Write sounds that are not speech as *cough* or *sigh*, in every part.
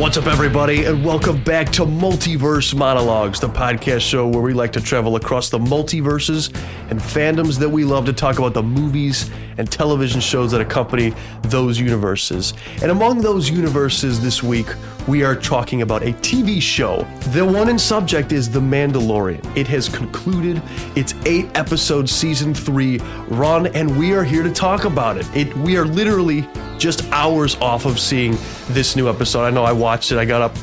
What's up, everybody, and welcome back to Multiverse Monologues, the podcast show where we like to travel across the multiverses and fandoms that we love to talk about the movies and television shows that accompany those universes. And among those universes this week, we are talking about a TV show. The one in subject is The Mandalorian. It has concluded its eight episode season three run, and we are here to talk about it. It we are literally just hours off of seeing this new episode. I know I watched it. I got up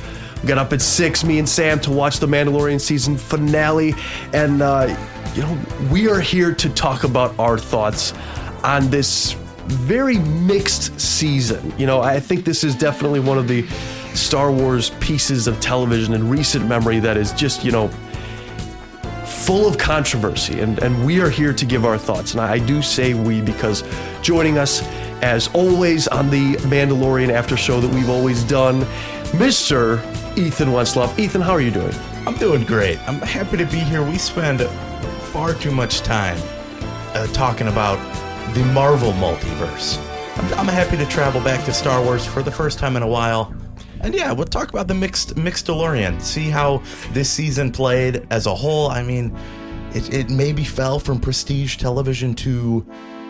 got up at six, me and Sam, to watch the Mandalorian season finale, and uh, you know we are here to talk about our thoughts on this very mixed season. You know, I think this is definitely one of the Star Wars pieces of television in recent memory that is just, you know, full of controversy. And, and we are here to give our thoughts. And I do say we because joining us, as always, on the Mandalorian after show that we've always done, Mr. Ethan Wensloff. Ethan, how are you doing? I'm doing great. I'm happy to be here. We spend far too much time uh, talking about the Marvel multiverse. I'm, I'm happy to travel back to Star Wars for the first time in a while and yeah, we'll talk about the mixed mixed DeLorean. See how this season played as a whole. I mean, it, it maybe fell from prestige television to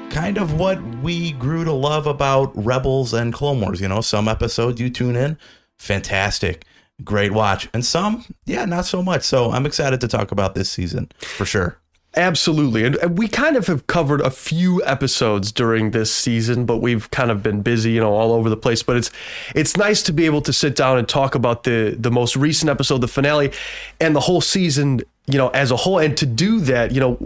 kind of what we grew to love about Rebels and Clone Wars. You know, some episodes you tune in, fantastic, great watch, and some, yeah, not so much. So I'm excited to talk about this season for sure. Absolutely. And we kind of have covered a few episodes during this season, but we've kind of been busy, you know, all over the place. But it's it's nice to be able to sit down and talk about the the most recent episode, the finale, and the whole season you know, as a whole. And to do that, you know,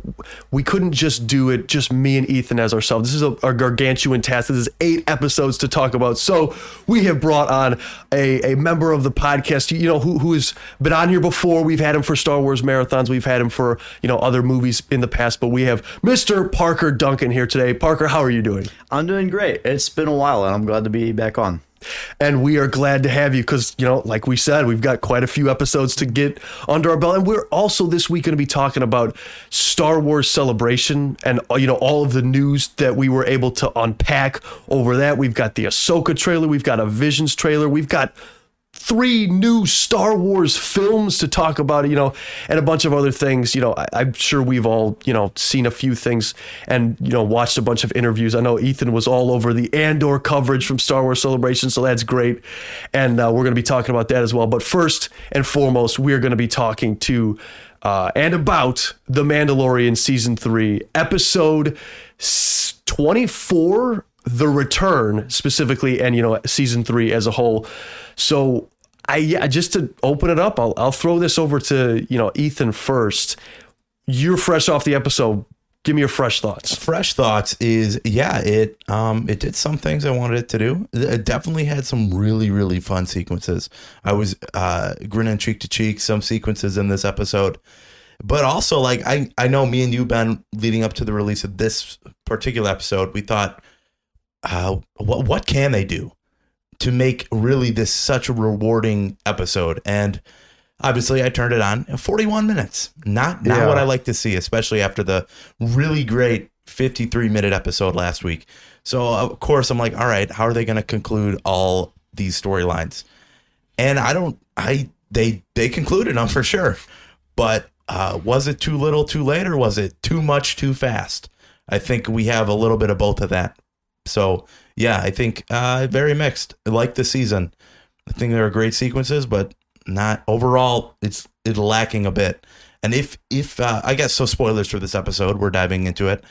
we couldn't just do it, just me and Ethan as ourselves. This is a, a gargantuan task. This is eight episodes to talk about. So we have brought on a, a member of the podcast, you know, who, who has been on here before. We've had him for Star Wars marathons. We've had him for, you know, other movies in the past, but we have Mr. Parker Duncan here today. Parker, how are you doing? I'm doing great. It's been a while and I'm glad to be back on. And we are glad to have you because, you know, like we said, we've got quite a few episodes to get under our belt. And we're also this week going to be talking about Star Wars Celebration and, uh, you know, all of the news that we were able to unpack over that. We've got the Ahsoka trailer, we've got a Visions trailer, we've got three new Star Wars films to talk about, you know, and a bunch of other things. You know, I, am sure we've all, you know, seen a few things and, you know, watched a bunch of interviews. I know Ethan was all over the Andor coverage from Star Wars Celebration, so that's great. And uh, we're going to be talking about that as well. But first and foremost, we're going to be talking to uh, and about The Mandalorian Season 3, Episode 24 the return specifically and you know season three as a whole so i yeah just to open it up i'll, I'll throw this over to you know ethan first. You're fresh off the episode. Give me your fresh thoughts. Fresh thoughts is yeah it um it did some things i wanted it to do. It definitely had some really really fun sequences. I was uh grinning cheek to cheek some sequences in this episode. But also like i i know me and you ben leading up to the release of this particular episode we thought uh, what what can they do to make really this such a rewarding episode? And obviously, I turned it on. Forty one minutes, not not yeah. what I like to see, especially after the really great fifty three minute episode last week. So of course, I'm like, all right, how are they going to conclude all these storylines? And I don't, I they they concluded them for sure, but uh, was it too little, too late, or was it too much, too fast? I think we have a little bit of both of that. So yeah, I think uh, very mixed. I like the season. I think there are great sequences, but not overall. It's it's lacking a bit. And if if uh, I guess so, spoilers for this episode. We're diving into it.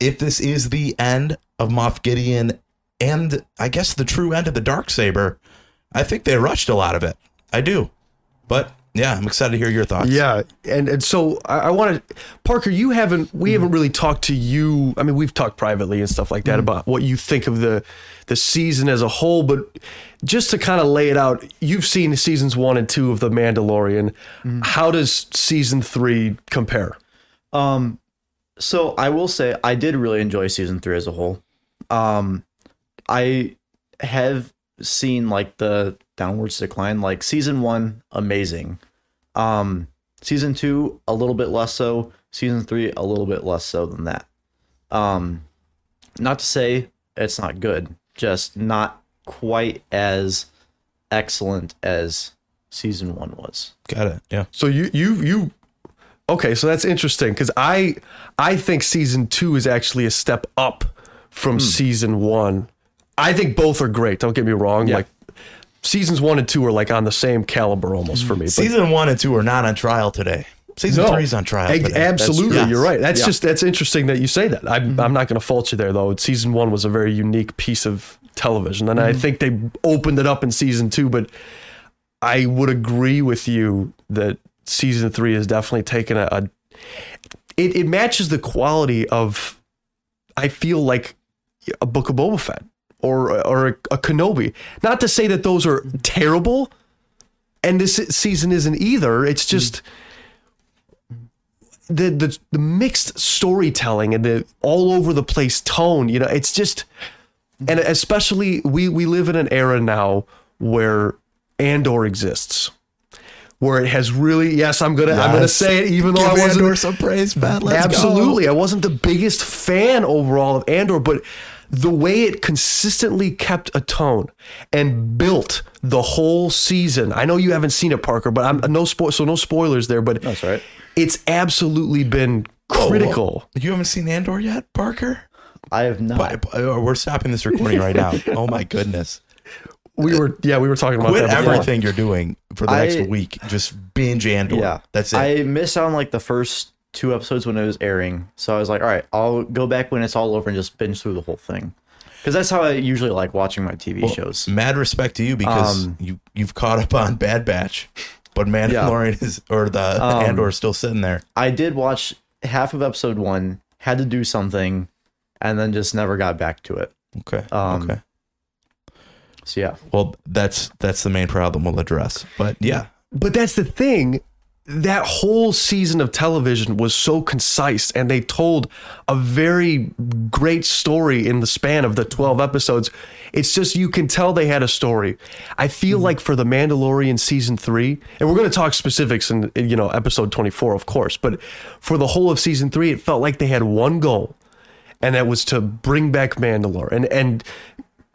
If this is the end of Moff Gideon and I guess the true end of the dark saber, I think they rushed a lot of it. I do, but yeah, I'm excited to hear your thoughts. Yeah, and and so I, I want to, Parker. You haven't, we mm haven't really talked to you. I mean, we've talked privately and stuff like that mm about what you think of the the season as a whole. But just to kind of lay it out, you've seen seasons one and two of The Mandalorian. mm How does season three compare? Um, so I will say I did really enjoy season three as a whole. Um, I have seen like the downwards decline. Like season one, amazing. Um, season two, a little bit less so. Season three, a little bit less so than that. Um, not to say it's not good, just not quite as excellent as season one was. Got it. Yeah. So you you you okay, so that's interesting because I I think season two is actually a step up from Hmm. season one. I think both are great. Don't get me wrong. Yeah. Like seasons one and two are like on the same caliber almost for me. But Season one and two are not on trial today. Season No. three's on trial. Ag- today. absolutely, That's- you're right. That's Yeah. just that's interesting that you say that. I'm Mm-hmm. I'm not going to fault you there though. Season one was a very unique piece of television, and Mm-hmm. I think they opened it up in season two. But I would agree with you that season three has definitely taken a. a it, it matches the quality of, I feel like, a Book of Boba Fett or or a, a Kenobi. Not to say that those are terrible, and this season isn't either. It's just the the the mixed storytelling and the all over the place tone. You know, it's just, and especially we we live in an era now where Andor exists. Where it has really, yes, I'm gonna, I'm gonna say it, even though Give I wasn't, Andor some praise, Matt. Let's go. Absolutely. I wasn't the biggest fan overall of Andor, but the way it consistently kept a tone and built the whole season. I know you haven't seen it, Parker, but I'm no spoil so no spoilers there, but That's right. it's absolutely been Oh, critical. You haven't seen Andor yet, Parker? I have not. But, uh, we're stopping this recording right now. *laughs* Oh my goodness! We were yeah, we were talking about Quit that before. everything you're doing for the I- next week. Just binge Andor. Yeah, that's it. I missed out on like the first two episodes when it was airing, so I was like, all right, I'll go back when it's all over and just binge through the whole thing, because that's how I usually like watching my TV shows. Mad respect to you because Um, you you've caught up on Bad Batch, but Mandalorian is or the Um, Andor is still sitting there. I did watch half of episode one, had to do something, and then just never got back to it. Okay. um, okay. So yeah, Well, that's that's the main problem we'll address. But yeah, But that's the thing. That whole season of television was so concise and they told a very great story in the span of the 12 episodes. It's just you can tell they had a story. I feel mm-hmm. like for the Mandalorian season 3, and we're going to talk specifics in you know episode 24 of course, but for the whole of season 3 it felt like they had one goal and that was to bring back Mandalore. And and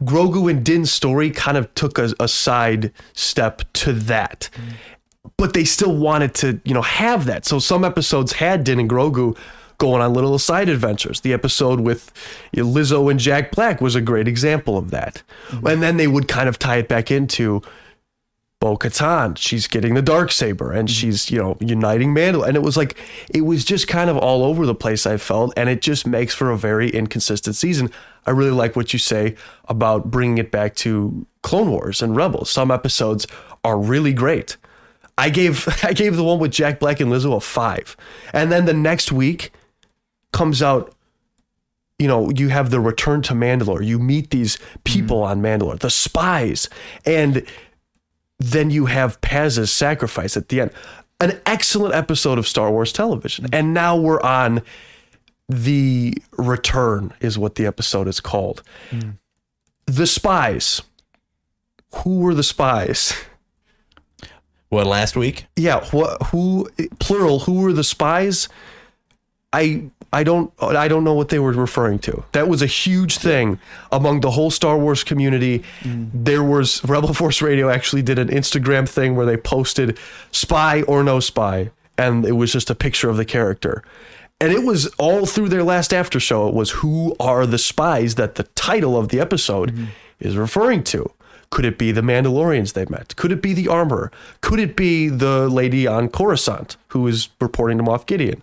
Grogu and Din's story kind of took a, a side step to that. Mm-hmm. But they still wanted to, you know, have that. So some episodes had Din and Grogu going on little side adventures. The episode with Lizzo and Jack Black was a great example of that. Mm-hmm. And then they would kind of tie it back into Bo Katan. She's getting the dark saber and mm-hmm. she's, you know, uniting Mandalore. And it was like it was just kind of all over the place, I felt, and it just makes for a very inconsistent season. I really like what you say about bringing it back to Clone Wars and Rebels. Some episodes are really great. I gave *laughs* I gave the one with Jack Black and Lizzo a 5. And then the next week comes out you know, you have the return to Mandalore. You meet these people mm-hmm. on Mandalore, the spies, and then you have Paz's sacrifice at the end. An excellent episode of Star Wars television. Mm-hmm. And now we're on the return is what the episode is called. Mm. The spies. Who were the spies? *laughs* what last week? Yeah, wh- who plural, who were the spies? I I don't I don't know what they were referring to. That was a huge thing among the whole Star Wars community. Mm. There was Rebel Force Radio actually did an Instagram thing where they posted spy or no spy and it was just a picture of the character. And it was all through their last after show it was who are the spies that the title of the episode mm-hmm. is referring to. Could it be the Mandalorians they met? Could it be the armor? Could it be the lady on Coruscant who is reporting to Moff Gideon?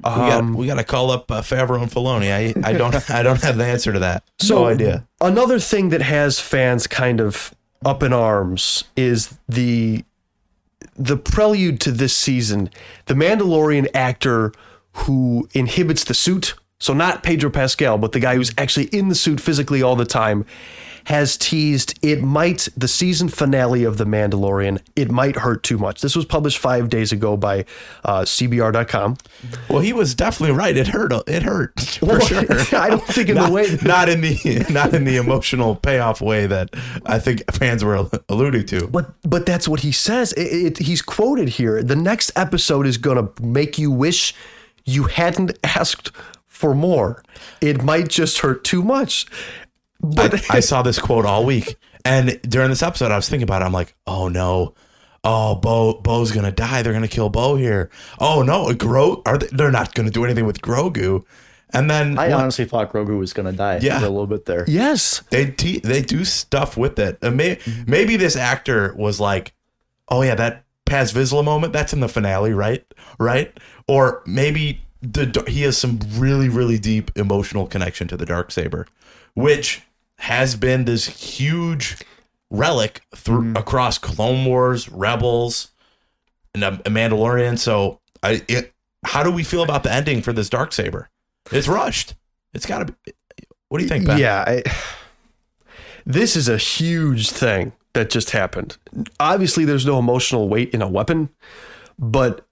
We got we got to call up uh, Favreau and Filoni. I I don't *laughs* I don't have the answer to that. no idea. Another thing that has fans kind of up in arms is the the prelude to this season. The Mandalorian actor who inhibits the suit, so not Pedro Pascal, but the guy who's actually in the suit physically all the time, has teased it might the season finale of The Mandalorian. It might hurt too much. This was published five days ago by uh, CBR.com. Well, he was definitely right. It hurt. It hurt *laughs* for Well, sure. *laughs* I don't think in the not, way- not in the *laughs* not in the emotional payoff way that I think fans were alluding to. But but that's what he says. It, it, he's quoted here. The next episode is going to make you wish you hadn't asked for more. It might just hurt too much. But I, I *laughs* saw this quote all week, and during this episode, I was thinking about it. I'm like, oh no, oh Bo Bo's gonna die. They're gonna kill Bo here. Oh no, Gro are they, they're not gonna do anything with Grogu. And then I what- honestly thought Grogu was gonna die Yeah. for a little bit there. yes, they te- they do stuff with it. And may- maybe this actor was like, oh yeah, that Paz Vizsla moment. That's in the finale, right? Right? Or maybe the he has some really really deep emotional connection to the dark saber, which has been this huge relic through across Clone Wars, Rebels, and um, Mandalorian. So I, it, how do we feel about the ending for this dark saber? It's rushed. It's got to be. What do you think, Ben? Yeah, I, this is a huge thing that just happened. Obviously, there's no emotional weight in a weapon, but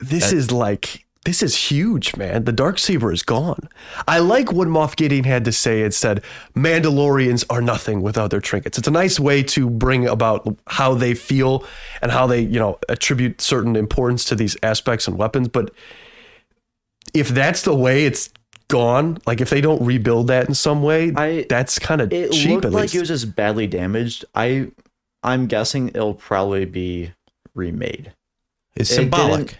this That- is like this is huge, man. The dark saber is gone. I like what Moff Gideon had to say. It said, "Mandalorians are nothing without their trinkets." It's a nice way to bring about how they feel and how they, you know, attribute certain importance to these aspects and weapons. But if that's the way it's gone, like if they don't rebuild that in some way, I- that's kind of cheap. It looked like least it was just badly damaged. I I'm guessing it'll probably be remade. It's It symbolic.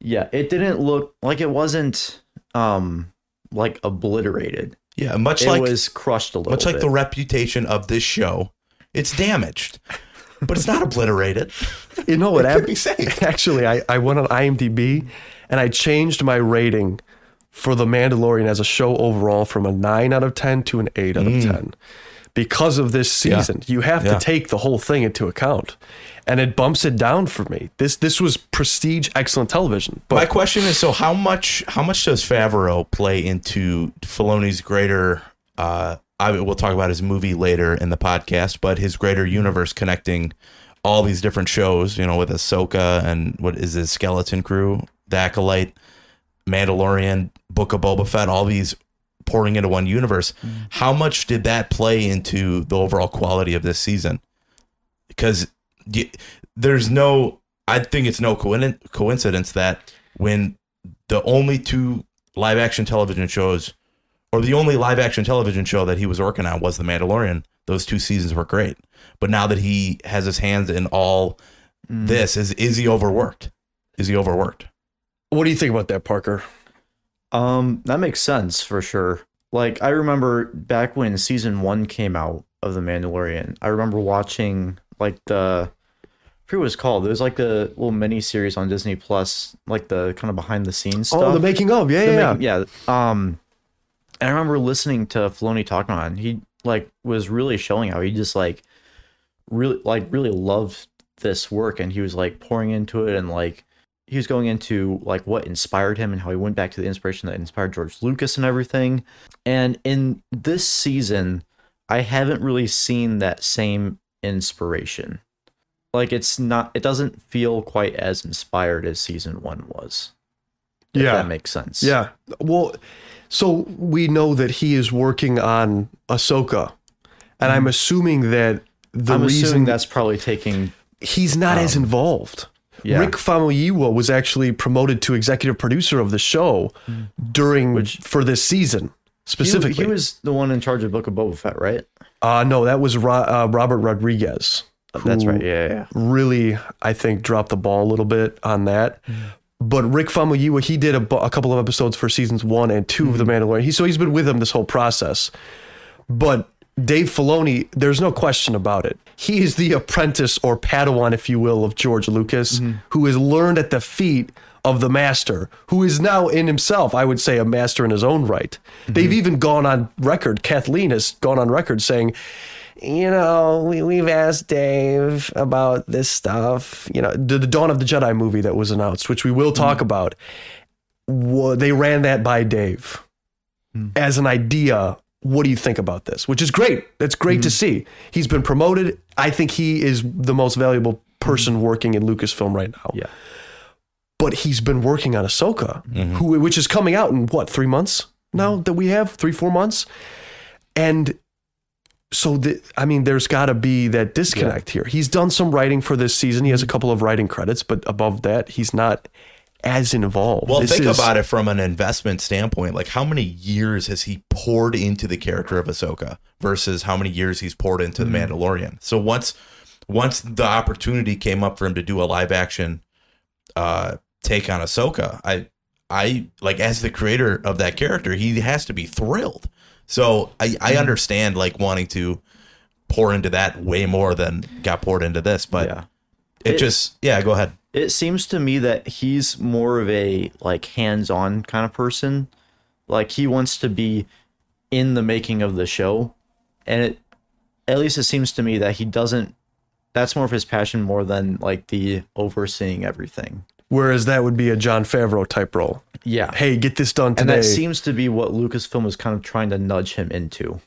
Didn't- Yeah, it didn't look like it wasn't um like obliterated. Yeah, much like It like was crushed a little much like bit. the reputation of this show. It's damaged, but it's not obliterated. you know what *laughs* It could happened? be saved. *laughs* Actually, I, I went on IMDb and I changed my rating for The Mandalorian as a show overall from a nine out of ten to an eight out of ten. Because of this season, you have Mm. Yeah. to take the whole thing into account, and it bumps it down for me. This this was prestige, excellent television. But My question is: so how much how much does Favreau play into Filoni's greater? Uh, I we'll talk about his movie later in the podcast, but his greater universe connecting all these different shows. You know, with Ahsoka and what is his Skeleton Crew, The Acolyte, Mandalorian, Book of Boba Fett, all these pouring into one universe. How much did that play into the overall quality of this season? Because y- there's no, I think it's no coincidence that when the only two live action television shows, or the only live action television show that he was working on was The Mandalorian, those two seasons were great. But now that he has his hands in all this, is is he overworked? Is he overworked? what do you think about that, Parker? Um, that makes sense for sure. Like I remember back when season one came out of The Mandalorian, I remember watching like the I forget what it's called. It was like a little mini series on Disney Plus, like the kind of behind the scenes stuff. Oh, the making of, yeah, The yeah, making- yeah. Um, and I remember listening to Filoni it. And he like was really showing how he just like really like really loved this work, and he was like pouring into it, and like he was going into like what inspired him and how he went back to the inspiration that inspired George Lucas and everything. And in this season, I haven't really seen that same inspiration. Like it's not it doesn't feel quite as inspired as season 1 was. If Yeah. that makes sense. Yeah. Well, so we know that he is working on Ahsoka, and I'm assuming that the I'm reason assuming that's probably taking he's not as involved. yeah. Rick Famuyiwa was actually promoted to executive producer of the show during for this season he, specifically. he was the one in charge of Book of Boba Fett, right? uh, no, that was Ro- uh, Robert Rodriguez. That's right. Yeah, yeah. Really, I think dropped the ball a little bit on that. Mm. But Rick Famuyiwa, he did a, a couple of episodes for seasons one and 2 of The mm-hmm. Mandalorian. He, so he's been with him this whole process. But Dave Filoni, there's no question about it. He is the apprentice or Padawan, if you will, of George Lucas, mm-hmm. who has learned at the feet of the master, who is now in himself, I would say, a master in his own right. Mm-hmm. They've even gone on record, Kathleen has gone on record saying, you know, we, we've asked Dave about this stuff. You know, the, the Dawn of the Jedi movie that was announced, which we will mm. talk about. Wa- they ran that by Dave mm. as an idea. What do you think about this? Which is great. That's great to mm. see. He's been promoted. I think he is the most valuable person working in Lucasfilm right now. Yeah. But he's been working on Ahsoka, mm-hmm. who which is coming out in what three months now that we have three four months, and so the, I mean, there's got to be that disconnect here. He's done some writing for this season. He has a couple of writing credits, but above that, he's not as involved. Well, This think is- about it from an investment standpoint. Like, how many years has he poured into the character of Ahsoka versus how many years he's poured into the Mm-hmm. Mandalorian? So once, once the opportunity came up for him to do a live action uh, take on Ahsoka, I, I like as the creator of that character, he has to be thrilled. So I, Mm-hmm. I understand like wanting to pour into that way more than got poured into this, but yeah. it, It- just yeah, go ahead. It seems to me that he's more of a like hands-on kind of person. Like he wants to be in the making of the show. And it at least it seems to me that he doesn't that's more of his passion more than like the overseeing everything. Whereas that would be a Jon Favreau type role. Yeah. Hey, get this done today. and that seems to be what Lucasfilm is kind of trying to nudge him into.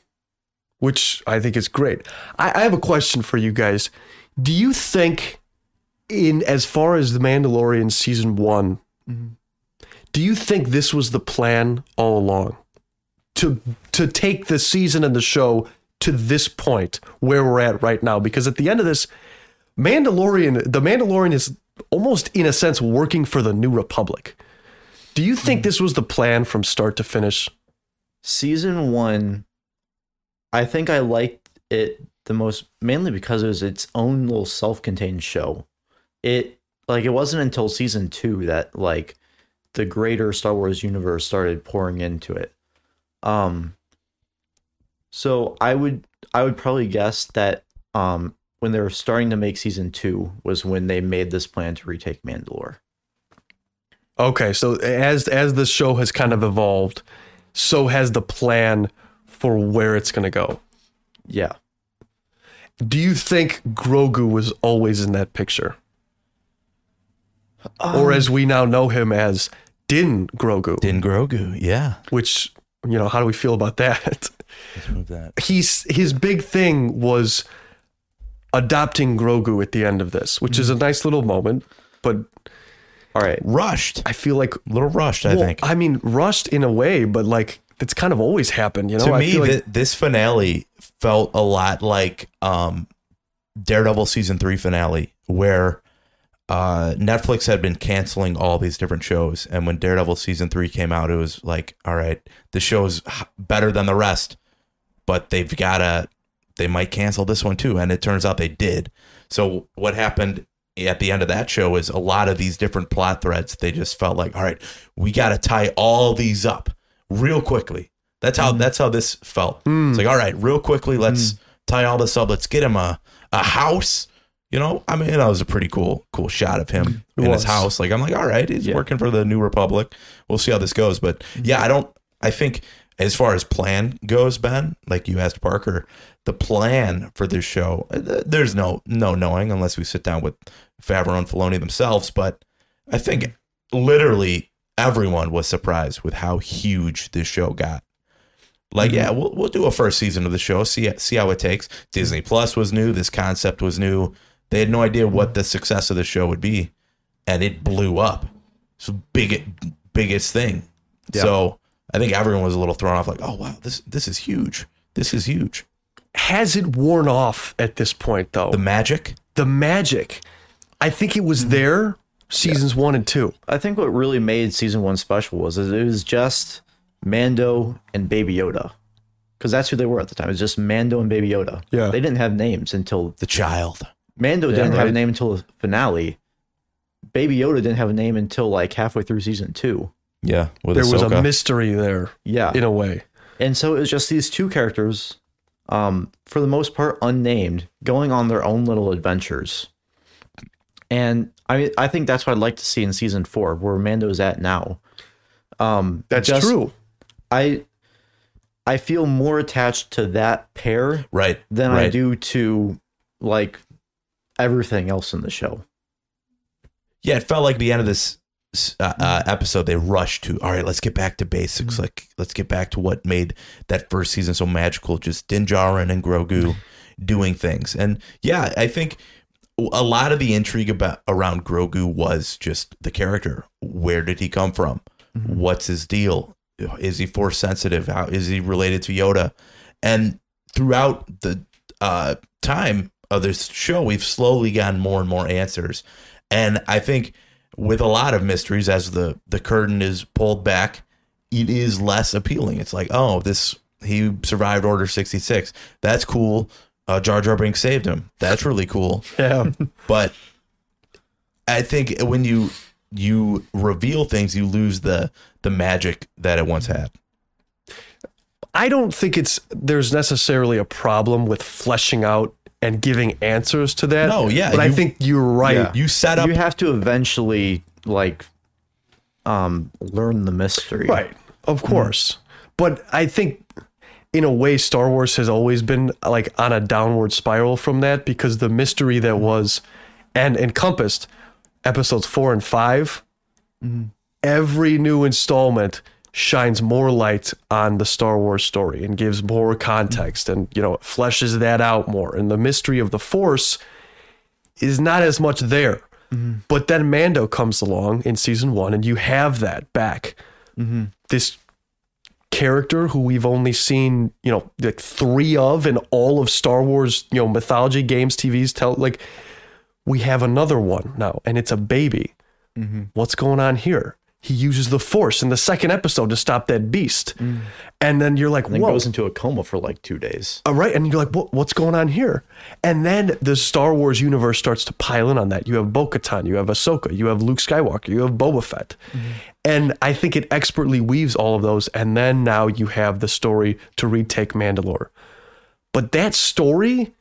which I think is great. I, I have a question for you guys. Do you think, in as far as the Mandalorian season one, mm-hmm. do you think this was the plan all along? To to take the season and the show to this point where we're at right now? Because at the end of this, Mandalorian, the Mandalorian is almost in a sense working for the New Republic. Do you think this was the plan from start to finish? season one i think i liked it the most mainly because it was its own little self-contained show it like it wasn't until season two that like the greater star wars universe started pouring into it um so i would i would probably guess that um when they were starting to make season two was when they made this plan to retake mandalore Okay, so as as the show has kind of evolved, so has the plan for where it's going to go. yeah Do you think Grogu was always in that picture, or um, as we now know him as Din Grogu? Din Grogu, yeah. Which you know, how do we feel about that? Let's move that. He's his big thing was adopting Grogu at the end of this, which is a nice little moment, but all right Rushed, I feel like a little rushed. I well, think. I mean, rushed in a way, but like it's kind of always happened, you know. to I me, feel like thi- this finale felt a lot like um, Daredevil season three finale, where uh, Netflix had been canceling all these different shows, and when Daredevil season three came out, it was like, all right, the show's better than the rest, but they've gotta, they might cancel this one too, and it turns out they did. So what happened? At the end of that show, is a lot of these different plot threads. They just felt like, all right, we got to tie all these up real quickly. That's how mm. that's how this felt. It's mm. like, all right, real quickly, let's mm. tie all this up. Let's get him a a house. You know, I mean, that was a pretty cool cool shot of him It in was. his house. Like, I'm like, all right, he's Yeah. working for the New Republic. We'll see how this goes. But yeah, I don't. I think as far as plan goes, Ben, like you asked Parker, the plan for this show, uh, there's no no knowing unless we sit down with Favreau and Filoni themselves. But I think literally everyone was surprised with how huge this show got. Like, yeah, we'll we'll do a first season of the show, see see how it takes. Disney Plus was new, this concept was new. They had no idea what the success of the show would be, and it blew up. So big biggest thing. Yeah. So I think everyone was a little thrown off, like, oh wow, this this is huge. This is huge. has it worn off at this point though? The magic. the magic. I think it Mm-hmm. was there seasons one and two. I think what really made season one special was is it was just Mando and Baby Yoda, because that's who they were at the time. It was just Mando and Baby Yoda. Yeah. they didn't have names until The child. Mando didn't have a name until the finale. Baby Yoda didn't have a name until like halfway through season two. Yeah, with There was a mystery there Yeah, in a way. and so it was just these two characters, um, for the most part unnamed, going on their own little adventures. And I I think that's what I'd like to see in season four, where Mando's at now. Um, That's just- true. I I feel more attached to that pair right. than I do to like everything else in the show. Yeah, it felt like the end of this uh, uh, episode they rushed to. All right, let's get back to basics. Mm-hmm. Like, let's get back to what made that first season so magical. Just Din Djarin and Grogu doing things. And yeah, I think a lot of the intrigue about around Grogu was just the character. Where did he come from? Mm-hmm. What's his deal? Is he force sensitive? How is he related to Yoda? And throughout the uh, time of this show, we've slowly gotten more and more answers. And I think with a lot of mysteries, as the the curtain is pulled back, it is less appealing. It's like, oh, this he survived Order sixty six. That's cool. Uh, Jar Jar Binks saved him. That's really cool. *laughs* Yeah. But I think when you you reveal things, you lose the the magic that it once had. I don't think it's there's necessarily a problem with fleshing out and giving answers to that. No, yeah, But I think you're right. Yeah. You set up you have to eventually like um learn the mystery. Right. Of mm-hmm. course. But I think in a way Star Wars has always been like on a downward spiral from that because the mystery that mm-hmm. was and encompassed episodes 4 and 5 mm-hmm. every new installment shines more light on the Star Wars story and gives more context and you know it fleshes that out more and the mystery of the force is not as much there. Mm-hmm. But then Mando comes along in season 1 and you have that back mm-hmm. this character who we've only seen, you know, like three of in all of Star Wars, you know, mythology games, TVs, tell like we have another one now, and it's a baby. Mm-hmm. What's going on here? He uses the Force in the second episode to stop that beast, and then you're like, And then "Whoa!" goes into a coma for like two days. All right, and you're like, what, what's going on here? And then the Star Wars universe starts to pile in on that. You have Bo-Katan, you have Ahsoka, you have Luke Skywalker, you have Boba Fett, mm-hmm. and I think it expertly weaves all of those. And then now you have the story to retake Mandalore, but that story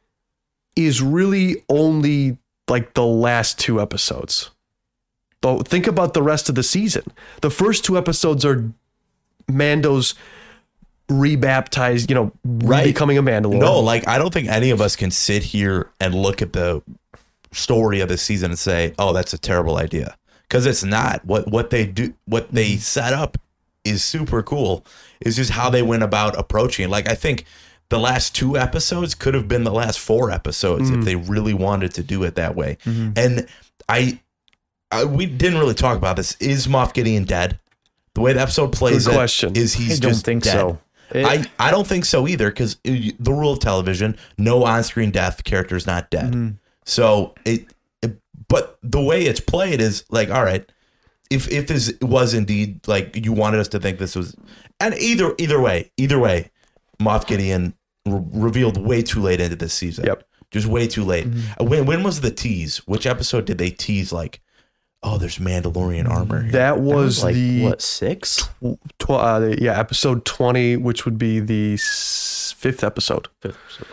is really only like the last two episodes. But think about the rest of the season. The first two episodes are Mando's rebaptized, you know, Right. becoming a Mandalore. No, like I don't think any of us can sit here and look at the story of the season and say, "Oh, that's a terrible idea," because it's not. What what they do, what they mm-hmm. set up, is super cool. It's just how they went about approaching. Like I think the last two episodes could have been the last four episodes if mm. they really wanted to do it that way. Mm-hmm. And I, I, we didn't really talk about this. Is Moff Gideon dead? The way the episode plays, Good it, question. is he's I don't just think dead. so. It- I, I don't think so either because the rule of television no on-screen death character is not dead Mm-hmm. so it, it but the way it's played is like all right if if this was indeed like you wanted us to think this was and either either way either way Moff Gideon re- revealed way too late into this season Yep. just way too late Mm-hmm. When when was the tease which episode did they tease like oh there's Mandalorian armor here. that was like the what six? tw- uh, yeah episode 20 which would be the s- fifth episode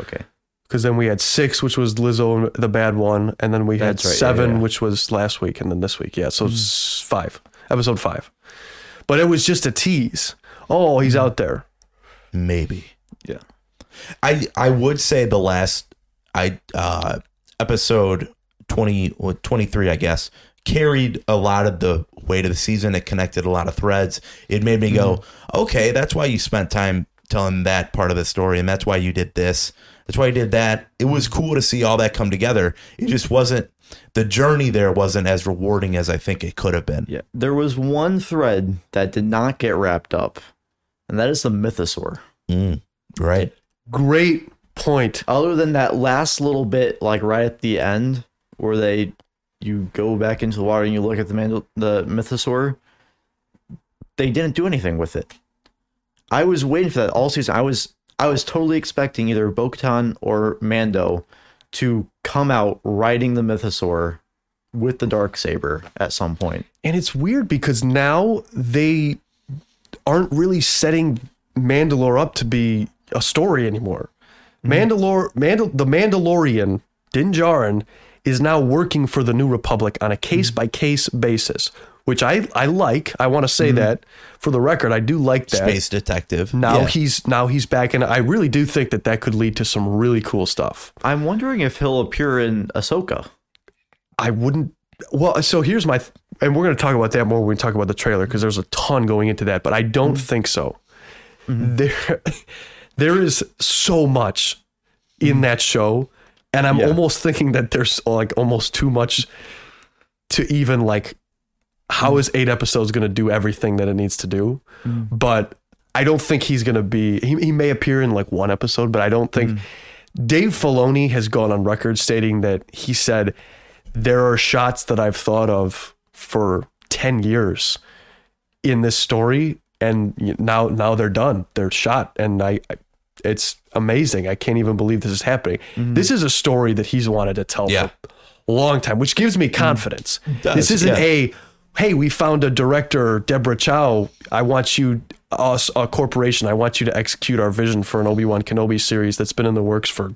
Okay. because then we had six which was lizzo and the bad one and then we had right, seven yeah. which was last week and then this week yeah so it's five episode five but it was just a tease oh he's out there maybe Yeah. I I would say the last I uh episode 20 or 23 I guess carried a lot of the weight of the season. It connected a lot of threads. It made me go okay that's why you spent time telling that part of the story and that's why you did this. That's why you did that. It was cool to see all that come together. It just wasn't the journey there wasn't as rewarding as I think it could have been. Yeah. There was one thread that did not get wrapped up, and that is the mythosaur. Mm, right. Great point. Other than that last little bit, like right at the end, where they you go back into the water and you look at the mandal- the mythosaur, they didn't do anything with it. I was waiting for that all season. I was I was totally expecting either Bo-Katan or Mando to come out riding the mythosaur with the dark saber at some point. And it's weird because now they aren't really setting Mandalore up to be a story anymore. Mm-hmm. Mandalore, Mandal- the Mandalorian, Din Djarin, is now working for the New Republic on a case by case basis, which I, I like. I want to say mm-hmm. that for the record, I do like that. space detective Now Yeah. he's now he's back, and I really do think that that could lead to some really cool stuff. I'm wondering if he'll appear in Ahsoka. I wouldn't. Well, so here's my, th- and we're going to talk about that more when we talk about the trailer because there's a ton going into that, but I don't mm-hmm. think so. Mm-hmm. There, *laughs* there is so much in that show, and I'm Yeah. almost thinking that there's like almost too much to even like. How mm. is eight episodes going to do everything that it needs to do? Mm. But I don't think he's going to be. He, he may appear in like one episode, but I don't think. Mm. Dave Filoni has gone on record stating that he said there are shots that I've thought of for 10 years in this story and now now they're done they're shot and i I- it's amazing. I can't even believe this is happening. Mm-hmm. This is a story that he's wanted to tell Yeah. for a long time which gives me confidence. Mm-hmm. Does, this isn't yeah. a hey we found a director deborah chow. I want you us a corporation. I want you to execute our vision for an obi-wan kenobi series that's been in the works for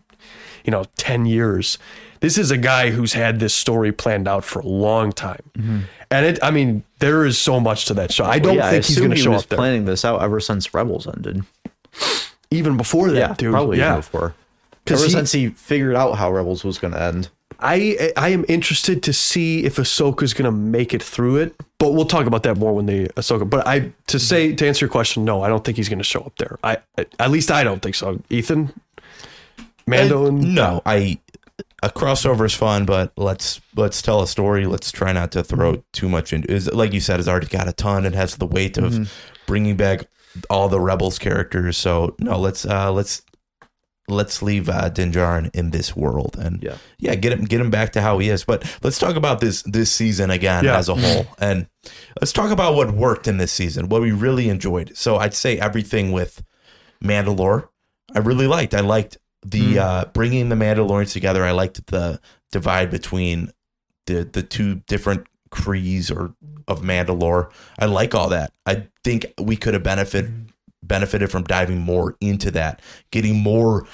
you know 10 years. This is a guy who's had this story planned out for a long time. Mm-hmm. And it i mean there is so much to that show. I don't yeah, I think he's going to he show up there. planning this out ever since Rebels ended. Even before that Yeah, dude probably yeah even before. Ever he- since he figured out how Rebels was going to end. I I am interested to see if Ahsoka's gonna make it through it, but we'll talk about that more when the Ahsoka. But I to say to answer your question, no, I don't think he's gonna show up there. I at least I don't think so. Ethan, Mando, uh, and no, I a crossover is fun, but let's let's tell a story. Let's try not to throw too much into. Is like you said, it's already got a ton. It has the weight of mm-hmm. bringing back all the rebels characters. So no, let's uh let's let's leave uh, Din Djarin in this world and Yeah. yeah, get him get him back to how he is. But let's talk about this this season again Yeah. as a whole, *laughs* and let's talk about what worked in this season, what we really enjoyed. So I'd say everything with Mandalore, I really liked. I liked the uh, bringing the Mandalorians together. I liked the divide between the the two different creeds or of Mandalore. I like all that. I think we could have benefited benefited from diving more into that, getting more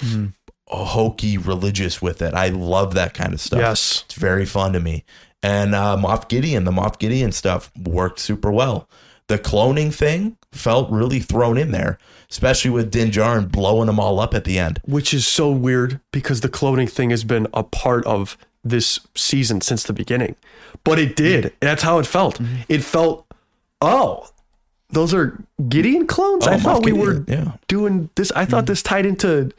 hokey religious with it. I love that kind of stuff. Yes. It's very fun to me. And uh, Moff Gideon, the Moff Gideon stuff worked super well. The cloning thing felt really thrown in there, especially with Din Djarin blowing them all up at the end. which is so weird because the cloning thing has been a part of this season since the beginning. But it did. That's how it felt. It felt, oh, those are Gideon clones. I Oh, thought Moff we Gideon, were yeah. doing this. I thought this tied into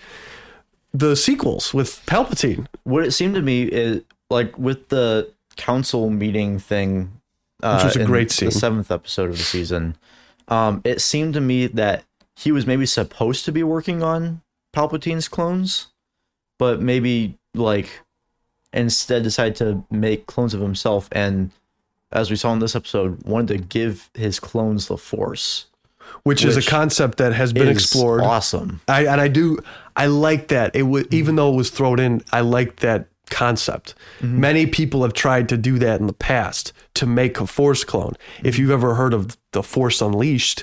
the sequels with Palpatine. What it seemed to me is like with the council meeting thing, uh, was a in great scene. The seventh episode of the season. Um, it seemed to me that he was maybe supposed to be working on Palpatine's clones, but maybe like instead decided to make clones of himself and as we saw in this episode wanted to give his clones the force Which, is a concept that has been explored. awesome I and I do I like that. It was even though it was thrown in, I like that concept. Mm-hmm. Many people have tried to do that in the past to make a force clone. If mm-hmm. you've ever heard of the Force Unleashed,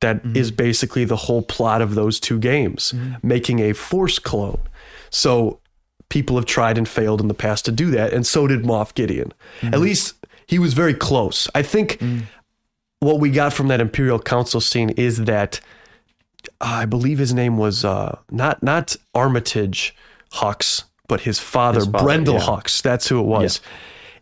that mm-hmm. is basically the whole plot of those two games, making a force clone. So people have tried and failed in the past to do that, and so did Moff Gideon. At mm-hmm. least he was very close. I think mm. what we got from that Imperial Council scene is that uh, I believe his name was uh, not not Armitage Hux, but his father, His father, Brendol yeah. Hux. That's who it was.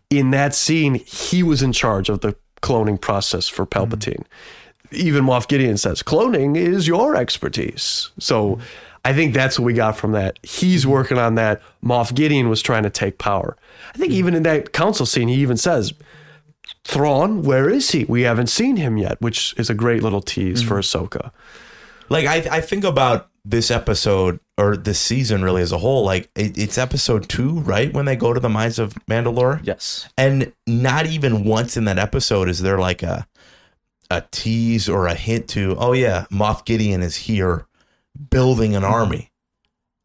In that scene, he was in charge of the cloning process for Palpatine. Mm-hmm. Even Moff Gideon says, "Cloning is your expertise." So, mm-hmm. I think that's what we got from that. He's mm-hmm. working on that. Moff Gideon was trying to take power. I think mm-hmm. even in that council scene, he even says, Thrawn, where is he? We haven't seen him yet, which is a great little tease for mm-hmm. Ahsoka. Like I, I think about this episode or this season really as a whole. Like it, it's episode two, right? When they go to the mines of Mandalore. yes And not even once in that episode is there like a a tease or a hint to, oh yeah, Moff Gideon is here building an mm-hmm. army.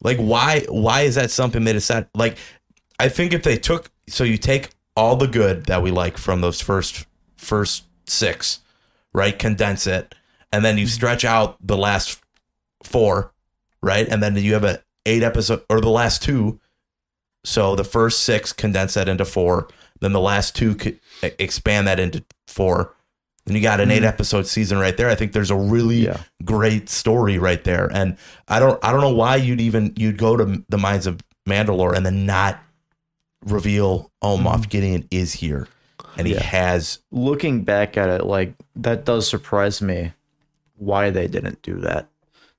Like why why is that something they decided like I think if they took so you take all the good that we like from those first first six, right? Condense it, and then you mm-hmm. stretch out the last four, right? And then you have a eight episode or the last two. So the first six condense that into four, then the last two could expand that into four. Then you got an eight mm. episode season right there. I think there's a really Yeah. great story right there. And I don't I don't know why you'd even you'd go to the mines of Mandalore and then not reveal oh Moff mm. Gideon is here and he Yeah. has looking back at it, like that does surprise me why they didn't do that.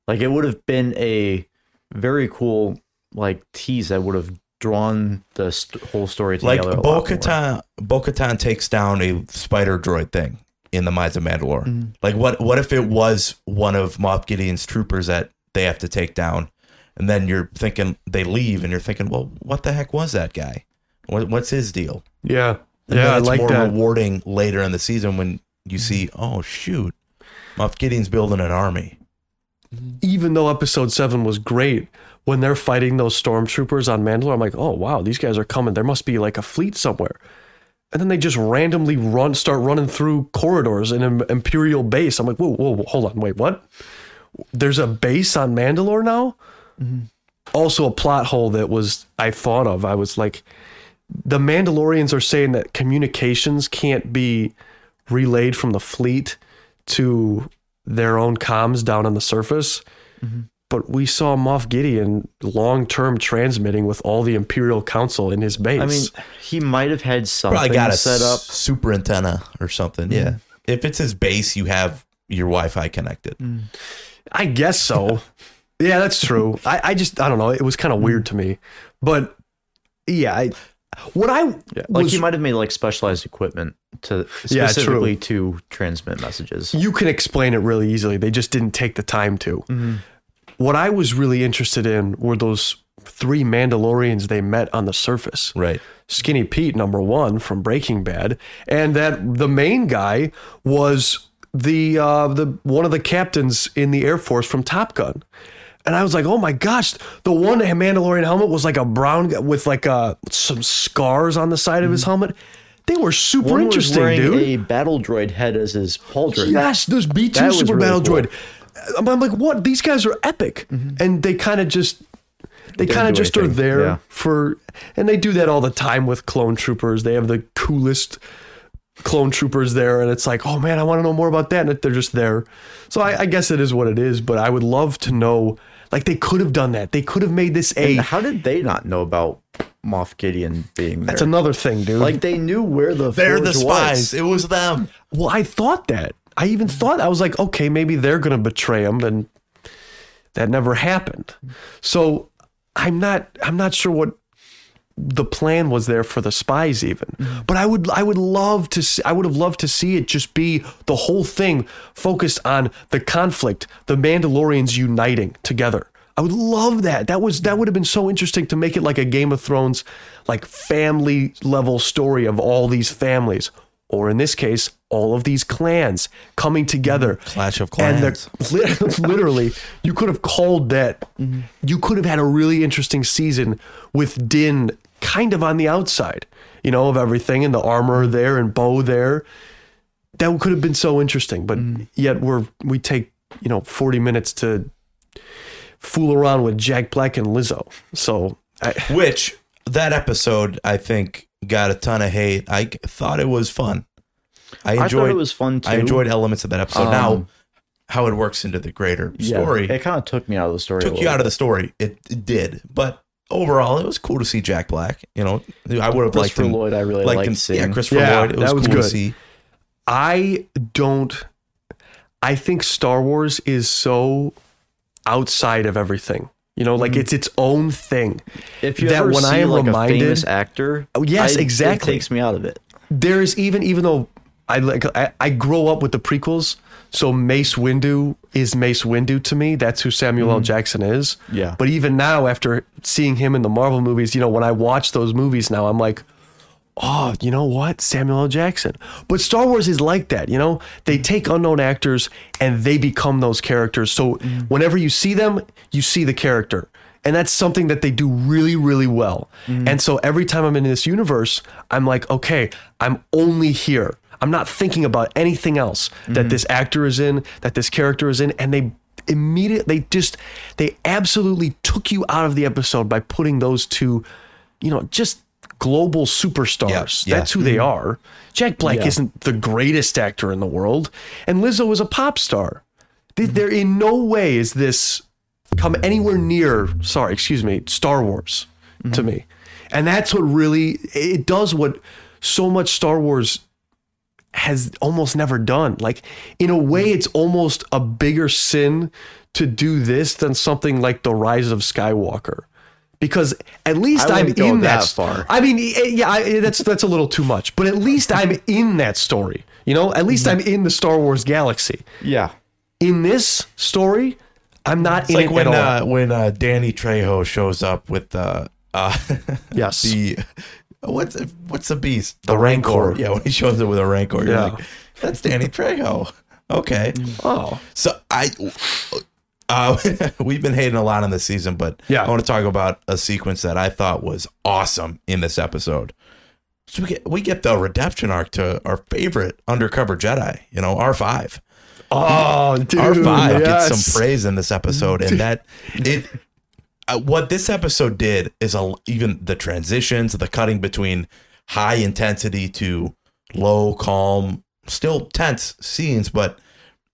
Like it would have been a very cool like tease that would have drawn the st- whole story together. a Bo lot more. Katan Bo Katan takes down a spider droid thing in the mines of Mandalore. Mm-hmm. Like what what if it was one of Moff Gideon's troopers that they have to take down? And then you're thinking they leave and you're thinking, well, what the heck was that guy? What, what's his deal? Yeah. And Yeah, then I it's like more that. rewarding later in the season when you see, oh shoot, Moff Gideon's building an army. even though episode seven was great, when they're fighting those stormtroopers on Mandalore, I'm like, oh wow, these guys are coming. There must be like a fleet somewhere. And then they just randomly run, start running through corridors in an Imperial base. I'm like, whoa, whoa, whoa, hold on, wait, what? There's a base on Mandalore now. Mm-hmm. Also, a plot hole that was I thought of. I was like, the Mandalorians are saying that communications can't be relayed from the fleet to their own comms down on the surface. Mm-hmm. But we saw Moff Gideon long term transmitting with all the Imperial Council in his base. I mean, he might have had something Probably got a set up. s- super antenna or something. Yeah. Mm. If it's his base, you have your Wi-Fi connected. Mm. I guess so. *laughs* yeah, that's true. I, I just I don't know. It was kind of mm. weird to me. But yeah, I, what I Yeah, like was, he might have made like specialized equipment to Yeah, specifically to transmit messages. you can explain it really easily. They just didn't take the time to. Mm-hmm. What I was really interested in were those three Mandalorians they met on the surface. Right. Skinny Pete, number one from Breaking Bad, and that the main guy was the uh, the one of the captains in the Air Force from Top Gun. And I was like, oh my gosh, the one Mandalorian helmet was like a brown guy with like uh, some scars on the side of his helmet. They were super One was interesting, wearing dude. a battle droid head as his pauldron. Yes, those B2 Super really Battle cool. Droid. I'm, like, what? These guys are epic. Mm-hmm. And they kind of just they kind of just are there yeah. for and they do that all the time with clone troopers. They have the coolest clone troopers there and it's like, "Oh man, I want to know more about that." And they're just there. So I, I guess it is what it is, but I would love to know like they could have done that. They could have made this a And how did they not know about Moff Gideon being there? That's another thing, dude. like they knew where the They're the spies. was. It was them. Well, I thought that. I even thought I was like, okay, maybe they're going to betray him, and that never happened. So I'm not. I'm not sure what the plan was there for the spies, even. But I would. I would love to. See, I would have loved to see it just be the whole thing focused on the conflict, the Mandalorians uniting together. I would love that. That was that would have been so interesting to make it like a Game of Thrones, like family level story of all these families, or in this case, all of these clans coming together. Mm-hmm. Clash of Clans. *laughs* they're literally, you could have called that. Mm-hmm. You could have had a really interesting season with Din kind of on the outside, you know, of everything, and the armor there and Bo there. That could have been so interesting, but mm-hmm. yet we're we take you know forty minutes to fool around with Jack Black and Lizzo. So I, Which that episode I think got a ton of hate. I thought it was fun. I I enjoyed thought it was fun too. I enjoyed elements of that episode. now Um, how it works into the greater Yeah, story It kind of took me out of the story. took you little out of the story. It, it did, but overall, it was cool to see Jack Black. You know, I would have liked Christopher him. Lloyd, I really liked liked him. seeing. Yeah, Christopher Yeah, Lloyd. It was, was cool good. to see. I don't. I think Star Wars is so outside of everything. You know, like it's its own thing. If you that ever when see I am like reminded- a famous actor, Oh, yes, I- exactly. It takes me out of it. There's even even though I like I, I grow up with the prequels, so Mace Windu is Mace Windu to me. That's who Samuel L. Mm-hmm. Jackson is. Yeah. But even now, after seeing him in the Marvel movies, you know, when I watch those movies now, I'm like, oh, you know what? Samuel L. Jackson. But Star Wars is like that, you know? They mm. take unknown actors and they become those characters. So mm. whenever you see them, you see the character. And that's something that they do really, really well. Mm. And so every time I'm in this universe, I'm like, okay, I'm only here. I'm not thinking about anything else that mm-hmm. this actor is in, that this character is in. And they immediately, they just, they absolutely took you out of the episode by putting those two, you know, just global superstars. Yeah, yeah. That's who they mm-hmm. are. Jack Black Yeah. isn't the greatest actor in the world, and Lizzo is a pop star. They- mm-hmm. There, in no way is this come anywhere near. Sorry, excuse me, Star Wars to me, and that's what really it does. What so much Star Wars has almost never done. Like in a way, it's almost a bigger sin to do this than something like the Rise of Skywalker. Because at least I I'm wouldn't go in that that far. I mean, eh, yeah, I, that's that's a little too much. But at least I'm in that story. You know, at least I'm in the Star Wars galaxy. Yeah. In this story, I'm not It's in like it when at all. uh, when uh, Danny Trejo shows up with the uh, *laughs* Yes. the what's what's the beast? The Rancor. Yeah, when he shows up with a rancor, you're Yeah. like, that's Danny Trejo. Okay. Oh, So I, uh, *laughs* we've been hating a lot on this season, but Yeah. I want to talk about a sequence that I thought was awesome in this episode. So we get we get the redemption arc to our favorite undercover Jedi, you know, R five. oh, dude. R five yes. gets some praise in this episode, and *laughs* that it. Uh, what this episode did is a, even the transitions, the cutting between high intensity to low, calm, still tense scenes, but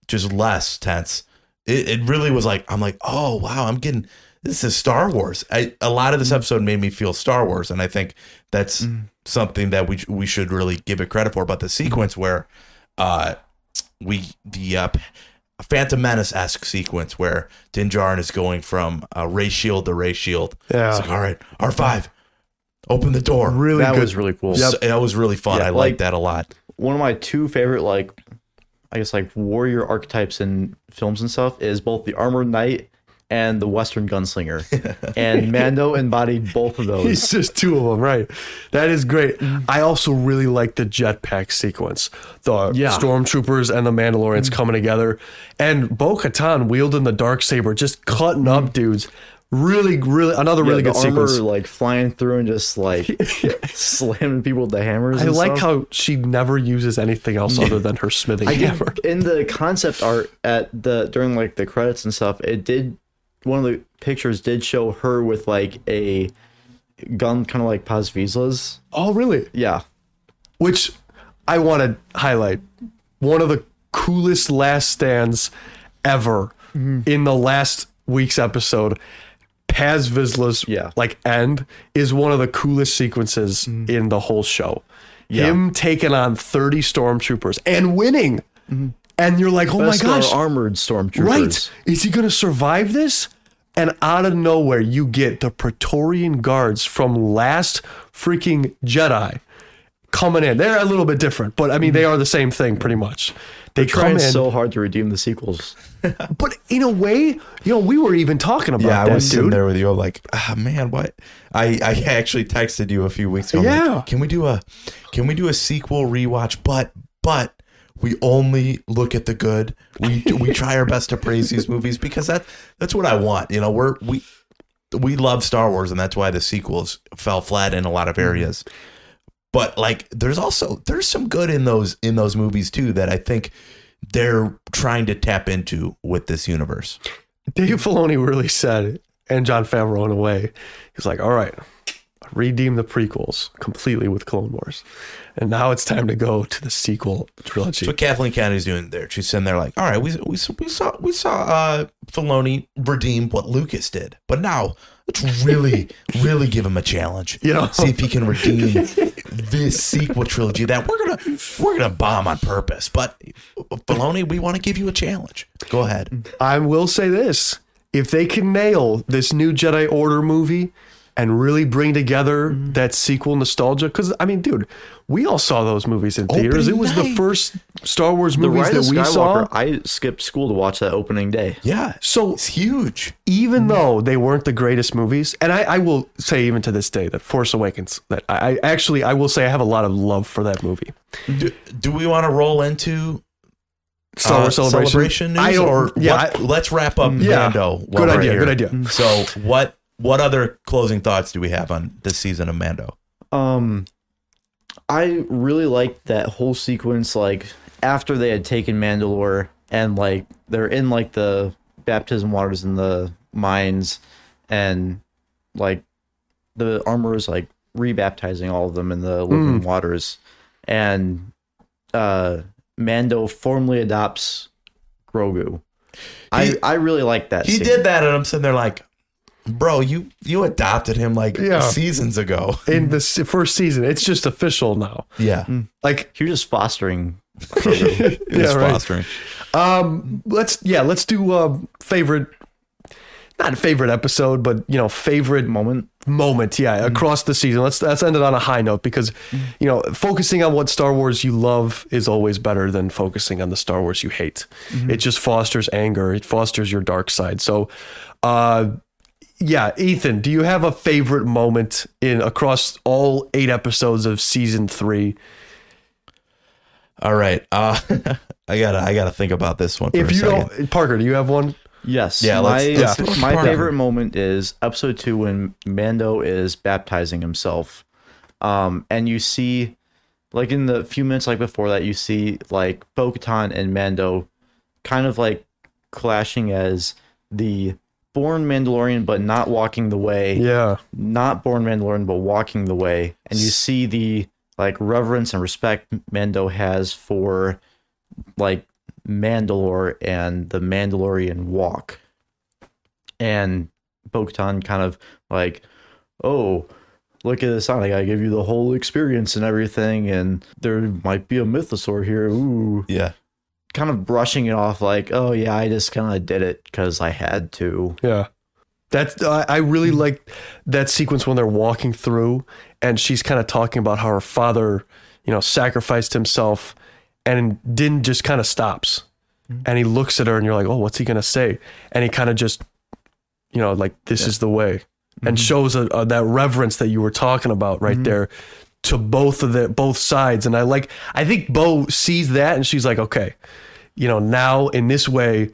just less tense. It, it really was like I'm like, oh wow, I'm getting this is Star Wars. I, a lot of this episode made me feel Star Wars, and I think that's something that we we should really give it credit for. But the sequence where uh, we the uh, Phantom Menace esque sequence where Din Djarin is going from uh, ray shield to ray shield. Yeah. It's like, all right, R five, open the door. Really that good. was really cool. So- that was really fun. Yeah, I like- like that a lot. one of my two favorite like I guess like warrior archetypes in films and stuff is both the armored knight and the western gunslinger. *laughs* and Mando embodied both of *laughs* those. He's just two of them, right? That is great. I also really like the jetpack sequence. The Yeah. stormtroopers and the Mandalorians mm. coming together, and Bo Katan wielding the dark saber, just cutting up mm. dudes. Really, really, another really Yeah, good armor sequence. like flying through and just like *laughs* slamming people with the hammers. I like stuff. how she never uses anything else other than her smithing I hammer. did, in the concept art at the during like the credits and stuff, it did one of the pictures did show her with like a gun kind of like Paz Vizslas. Oh, really? Yeah. which I want to highlight. One of the coolest last stands ever mm-hmm. in the last week's episode. Paz Vizsla's Yeah. like end is one of the coolest sequences mm-hmm. in the whole show. Yeah. Him taking on 30 stormtroopers and winning. Mm-hmm. And you're like, oh my Best are gosh. armored stormtroopers. Right. Is he going to survive this? And out of nowhere, you get the Praetorian guards from last freaking Jedi coming in. They're a little bit different, but I mean, they are the same thing pretty much. They come Trying in, so hard to redeem the sequels. *laughs* but in a way, you know, we were even talking about Yeah, I that, was sitting there with you. I'm like, ah, man, what? I, I actually texted you a few weeks ago. I'm like, Yeah. can we do a can we do a sequel rewatch? But but we only look at the good. We we try our best to praise these movies because that that's what I want. You know, we're we we love Star Wars, and that's why the sequels fell flat in a lot of mm-hmm. areas. But like, there's also there's some good in those in those movies too that I think they're trying to tap into with this universe. Dave Filoni really said, it, and Jon Favreau in a way, he's like, all right, redeem the prequels completely with Clone Wars. And now it's time to go to the sequel trilogy. That's what Kathleen Kennedy's doing there. She's sitting there like, all right, we, we, we saw we saw uh, Filoni redeem what Lucas did, but now let's really *laughs* really give him a challenge. You know? see if he can redeem this sequel trilogy that we're gonna we're gonna bomb on purpose. But Filoni, we want to give you a challenge. Go ahead. I will say this: if they can nail this new Jedi Order movie and really bring together Mm-hmm. that sequel nostalgia, because I mean, dude, we all saw those movies in theaters. It Opening was the first Star Wars The movies Rise that of we saw. I skipped school to watch that opening day. Yeah, So it's huge. even though they weren't the greatest movies, and I, I will say even to this day that Force Awakens, that I, I actually I will say I have a lot of love for that movie. Do, do we want to roll into Star uh, Wars celebration, news, I or yeah, what- I- let's wrap up Yeah. Mando. while Good idea, here. good idea. So what what other closing thoughts do we have on this season of Mando? Um, I really liked that whole sequence. Like after they had taken Mandalore and like they're in like the baptism waters in the mines, and like the armor is like rebaptizing all of them in the living waters, and uh, Mando formally adopts Grogu. I I really like that. He scene. did that, and I'm sitting there like, bro, you you adopted him like Yeah. seasons ago. *laughs* In the first season, it's just official now. Yeah, Like, He was just fostering. *laughs* *laughs* Grogu. He yeah, right. fostering. Um, let's yeah, let's do um favorite, not favorite episode, but you know favorite moment. moment. Yeah, across the season. Let's let's end it on a high note because you know focusing on what Star Wars you love is always better than focusing on the Star Wars you hate. It just fosters anger. It fosters your dark side. So, uh, yeah, Ethan, do you have a favorite moment in across all eight episodes of season three? All right. Uh, *laughs* I gotta I gotta think about this one for If a you second. don't, Parker, do you have one? Yes. Yeah, My, let's- let's do my Parker. favorite moment is episode two when Mando is baptizing himself. Um, and you see, like in the few minutes like before that, you see like Bo Katan and Mando kind of like clashing as the born Mandalorian but not walking the way. Yeah, Not born Mandalorian but walking the way. And you see the like reverence and respect Mando has for like Mandalore and the Mandalorian walk. And Bo-Katan kind of like, oh, look at this. I gotta give you the whole experience and everything. And there might be a mythosaur here. Ooh. yeah. Kind of brushing it off like, oh, yeah, I just kind of did it because I had to. yeah. That's I, I really mm-hmm. like that sequence when they're walking through, and she's kind of talking about how her father, you know, sacrificed himself, and Din just kind of stops, mm-hmm. and he looks at her, and you're like, oh, what's he gonna say? And he kind of just, you know, like this is the way, and mm-hmm. shows a, a, that reverence that you were talking about right there to both of the both sides. And I like, I think Bo sees that, and she's like, okay, you know, now in this way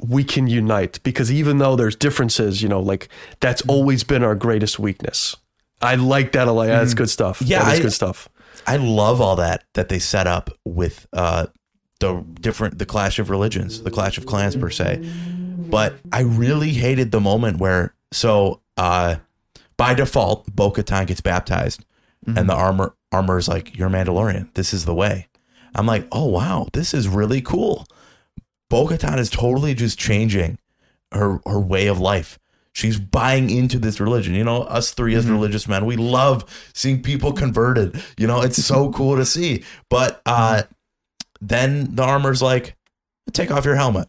we can unite because even though there's differences, you know, like that's always been our greatest weakness. I like that a lot. That's good stuff. Yeah, that is good stuff. I love all that that they set up with uh the different the clash of religions, the clash of clans per se. But I really hated the moment where so uh by default Bo-Katan gets baptized and the armor armor is like you're Mandalorian. This is the way. I'm like, "Oh wow, this is really cool." Bo-Katan is totally just changing her her way of life. She's buying into this religion. You know, us 3 as religious men, we love seeing people converted. You know, it's so cool to see. But uh then the armor's like, take off your helmet.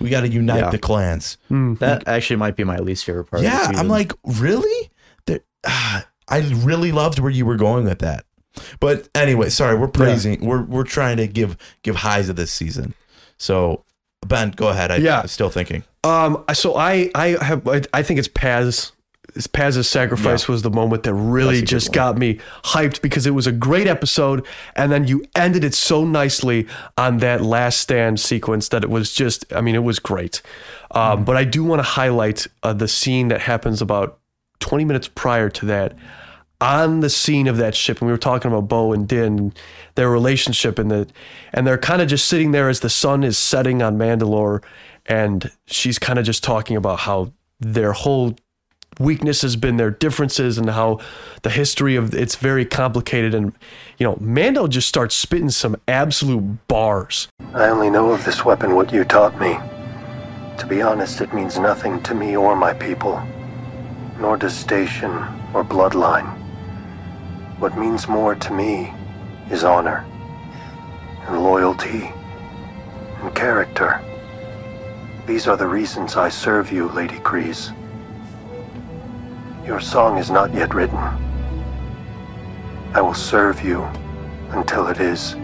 We got to unite Yeah. the clans. Mm. That actually might be my least favorite part. of the Yeah, I'm like, really? There, ah, *sighs* I really loved where you were going with that. But anyway, sorry, we're praising. We're we're trying to give give highs of this season. So Ben, go ahead. I, Yeah. I'm still thinking. Um, so I, I have, I, I think it's Paz. It's Paz's sacrifice was the moment that really That's a good just one. got me hyped because it was a great episode, and then you ended it so nicely on that last stand sequence that it was just, I mean, it was great. Um, Mm-hmm. But I do want to highlight uh, the scene that happens about 20 minutes prior to that on the scene of that ship and we were talking about Bo and Din their relationship and the and they're kind of just sitting there as the sun is setting on Mandalore and she's kind of just talking about how their whole weakness has been their differences and how the history of it's very complicated and you know Mando just starts spitting some absolute bars I only know of this weapon what you taught me. To be honest, it means nothing to me or my people, nor does station or bloodline. What means more to me is honor, and loyalty, and character. These are the reasons I serve you, Lady Kryze. Your song is not yet written. I will serve you until it is.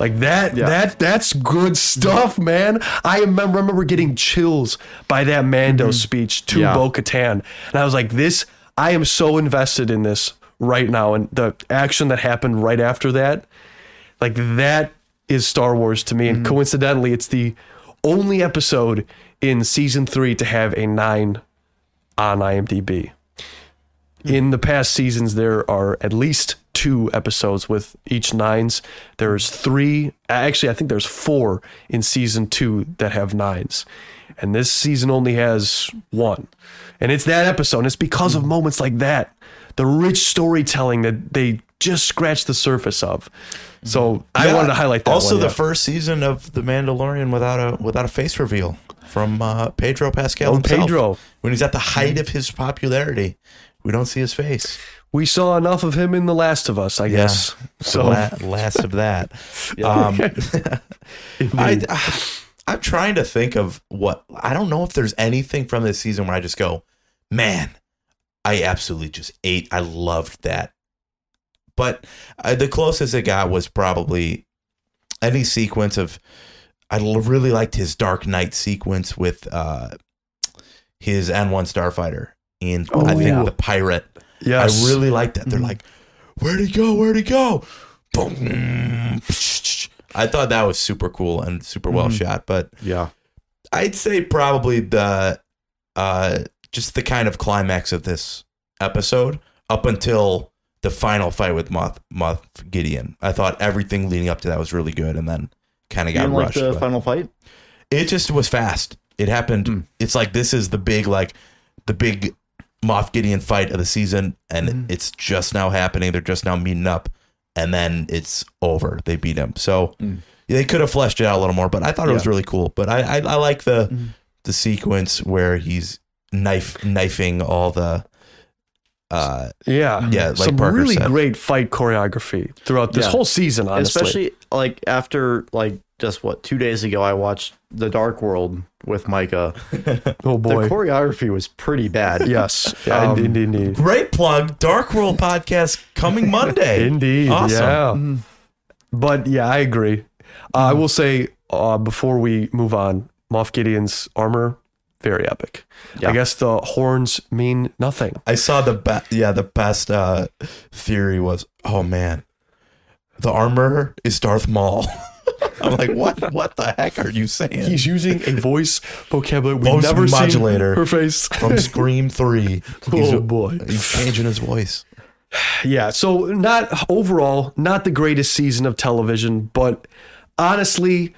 Like that, that that's good stuff, man. I remember, remember getting chills by that Mando mm-hmm. speech to Yeah. Bo Katan. And I was like, this, I am so invested in this right now. And the action that happened right after that, like that is Star Wars to me. And mm-hmm. coincidentally, it's the only episode in season three to have a nine on IMDb. Hmm. In the past seasons, there are at least two episodes with each nines. There's three, actually, I think there's four in season two that have nines. And this season only has one. And it's that episode. And it's because of moments like that, the rich storytelling that they just scratched the surface of. So I Yeah. wanted to highlight that. Also, one, the yeah. first season of The Mandalorian without a without a face reveal from uh, Pedro Pascal Oh, himself. Pedro. when he's at the height of his popularity, we don't see his face. we saw enough of him in The Last of Us, I guess. So So la- last of that. *laughs* um, *laughs* I, I'm trying to think of what I don't know if there's anything from this season where I just go, man, I absolutely just ate. I loved that. But uh, the closest it got was probably any sequence of I l- really liked his Dark Knight sequence with uh, his N1 Starfighter and Oh, I think yeah. the pirate. Yes. I really like that. Mm-hmm. They're like, where'd he go? Where'd he go? Boom. I thought that was super cool and super well Mm-hmm. shot. But Yeah. I'd say probably the uh just the kind of climax of this episode up until the final fight with Moff Moff Gideon. I thought everything leading up to that was really good and then kind of got didn't like rushed. the final fight? it just was fast. It happened. Mm. It's like this is the big like the big Moff Gideon fight of the season, and Mhm. it's just now happening. They're just now meeting up, and then it's over. They beat him. So Mm. they could have fleshed it out a little more, but I thought it was really cool. But I I, I like the Mhm. the sequence where he's knife knifing all the. Uh, Yeah. Yeah, like Some Parker really said. great fight choreography throughout this Yeah. whole season, honestly. Especially like after like just what two days ago, I watched The Dark World with Micah. *laughs* oh The boy. choreography was pretty bad. *laughs* yes. Yeah, Um, indeed, indeed. great plug, Dark World podcast coming *laughs* Monday. Indeed. Awesome. Yeah. Mhm. But yeah, I agree. Uh, I will say uh, before we move on, Moff Gideon's armor, very epic. Yeah. I guess the horns mean nothing. I saw the be- yeah the best uh, theory was oh man, the armor is Darth Maul. *laughs* I'm like what what the heck are you saying? He's using a voice vocabulary we've Voice never modulator. seen her face. from Scream Three. *laughs* He's, oh boy. he's changing his voice. *sighs* Yeah, so not overall, not the greatest season of television, but honestly,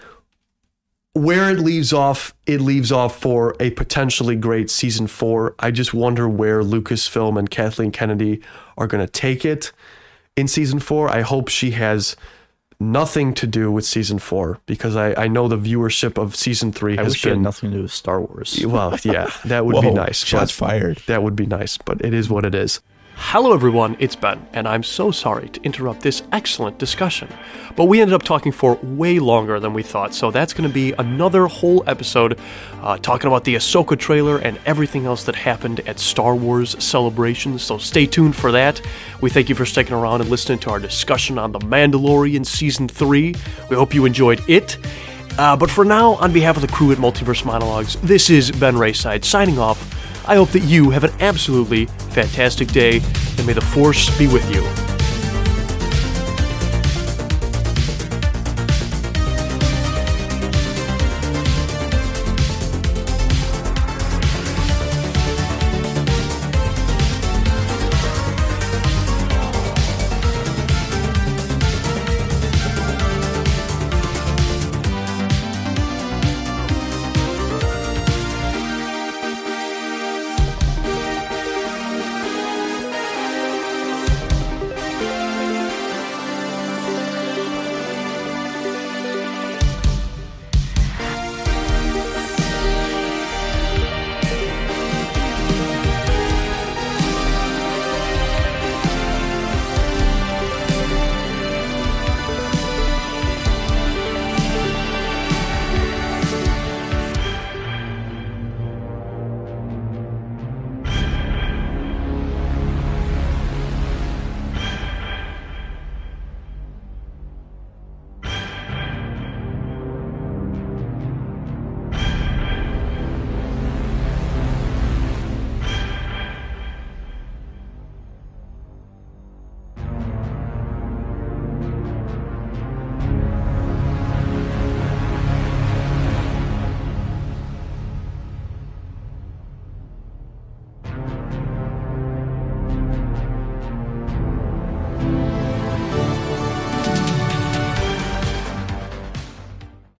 where it leaves off, it leaves off for a potentially great season four. I just wonder where Lucasfilm and Kathleen Kennedy are going to take it in season four. I hope she has nothing to do with season four because I, I know the viewership of season three I has wish it had been. nothing to do with Star Wars. Well, yeah, that would be *laughs* nice. Shots fired. that would be nice, but it is what it is. Hello, everyone, it's Ben, and I'm so sorry to interrupt this excellent discussion. But we ended up talking for way longer than we thought, so that's going to be another whole episode uh, talking about the Ahsoka trailer and everything else that happened at Star Wars Celebration. So stay tuned for that. We thank you for sticking around and listening to our discussion on The Mandalorian Season 3. We hope you enjoyed it. Uh, but for now, on behalf of the crew at Multiverse Monologues, this is Ben Rayside signing off. I hope that you have an absolutely fantastic day, and may the Force be with you.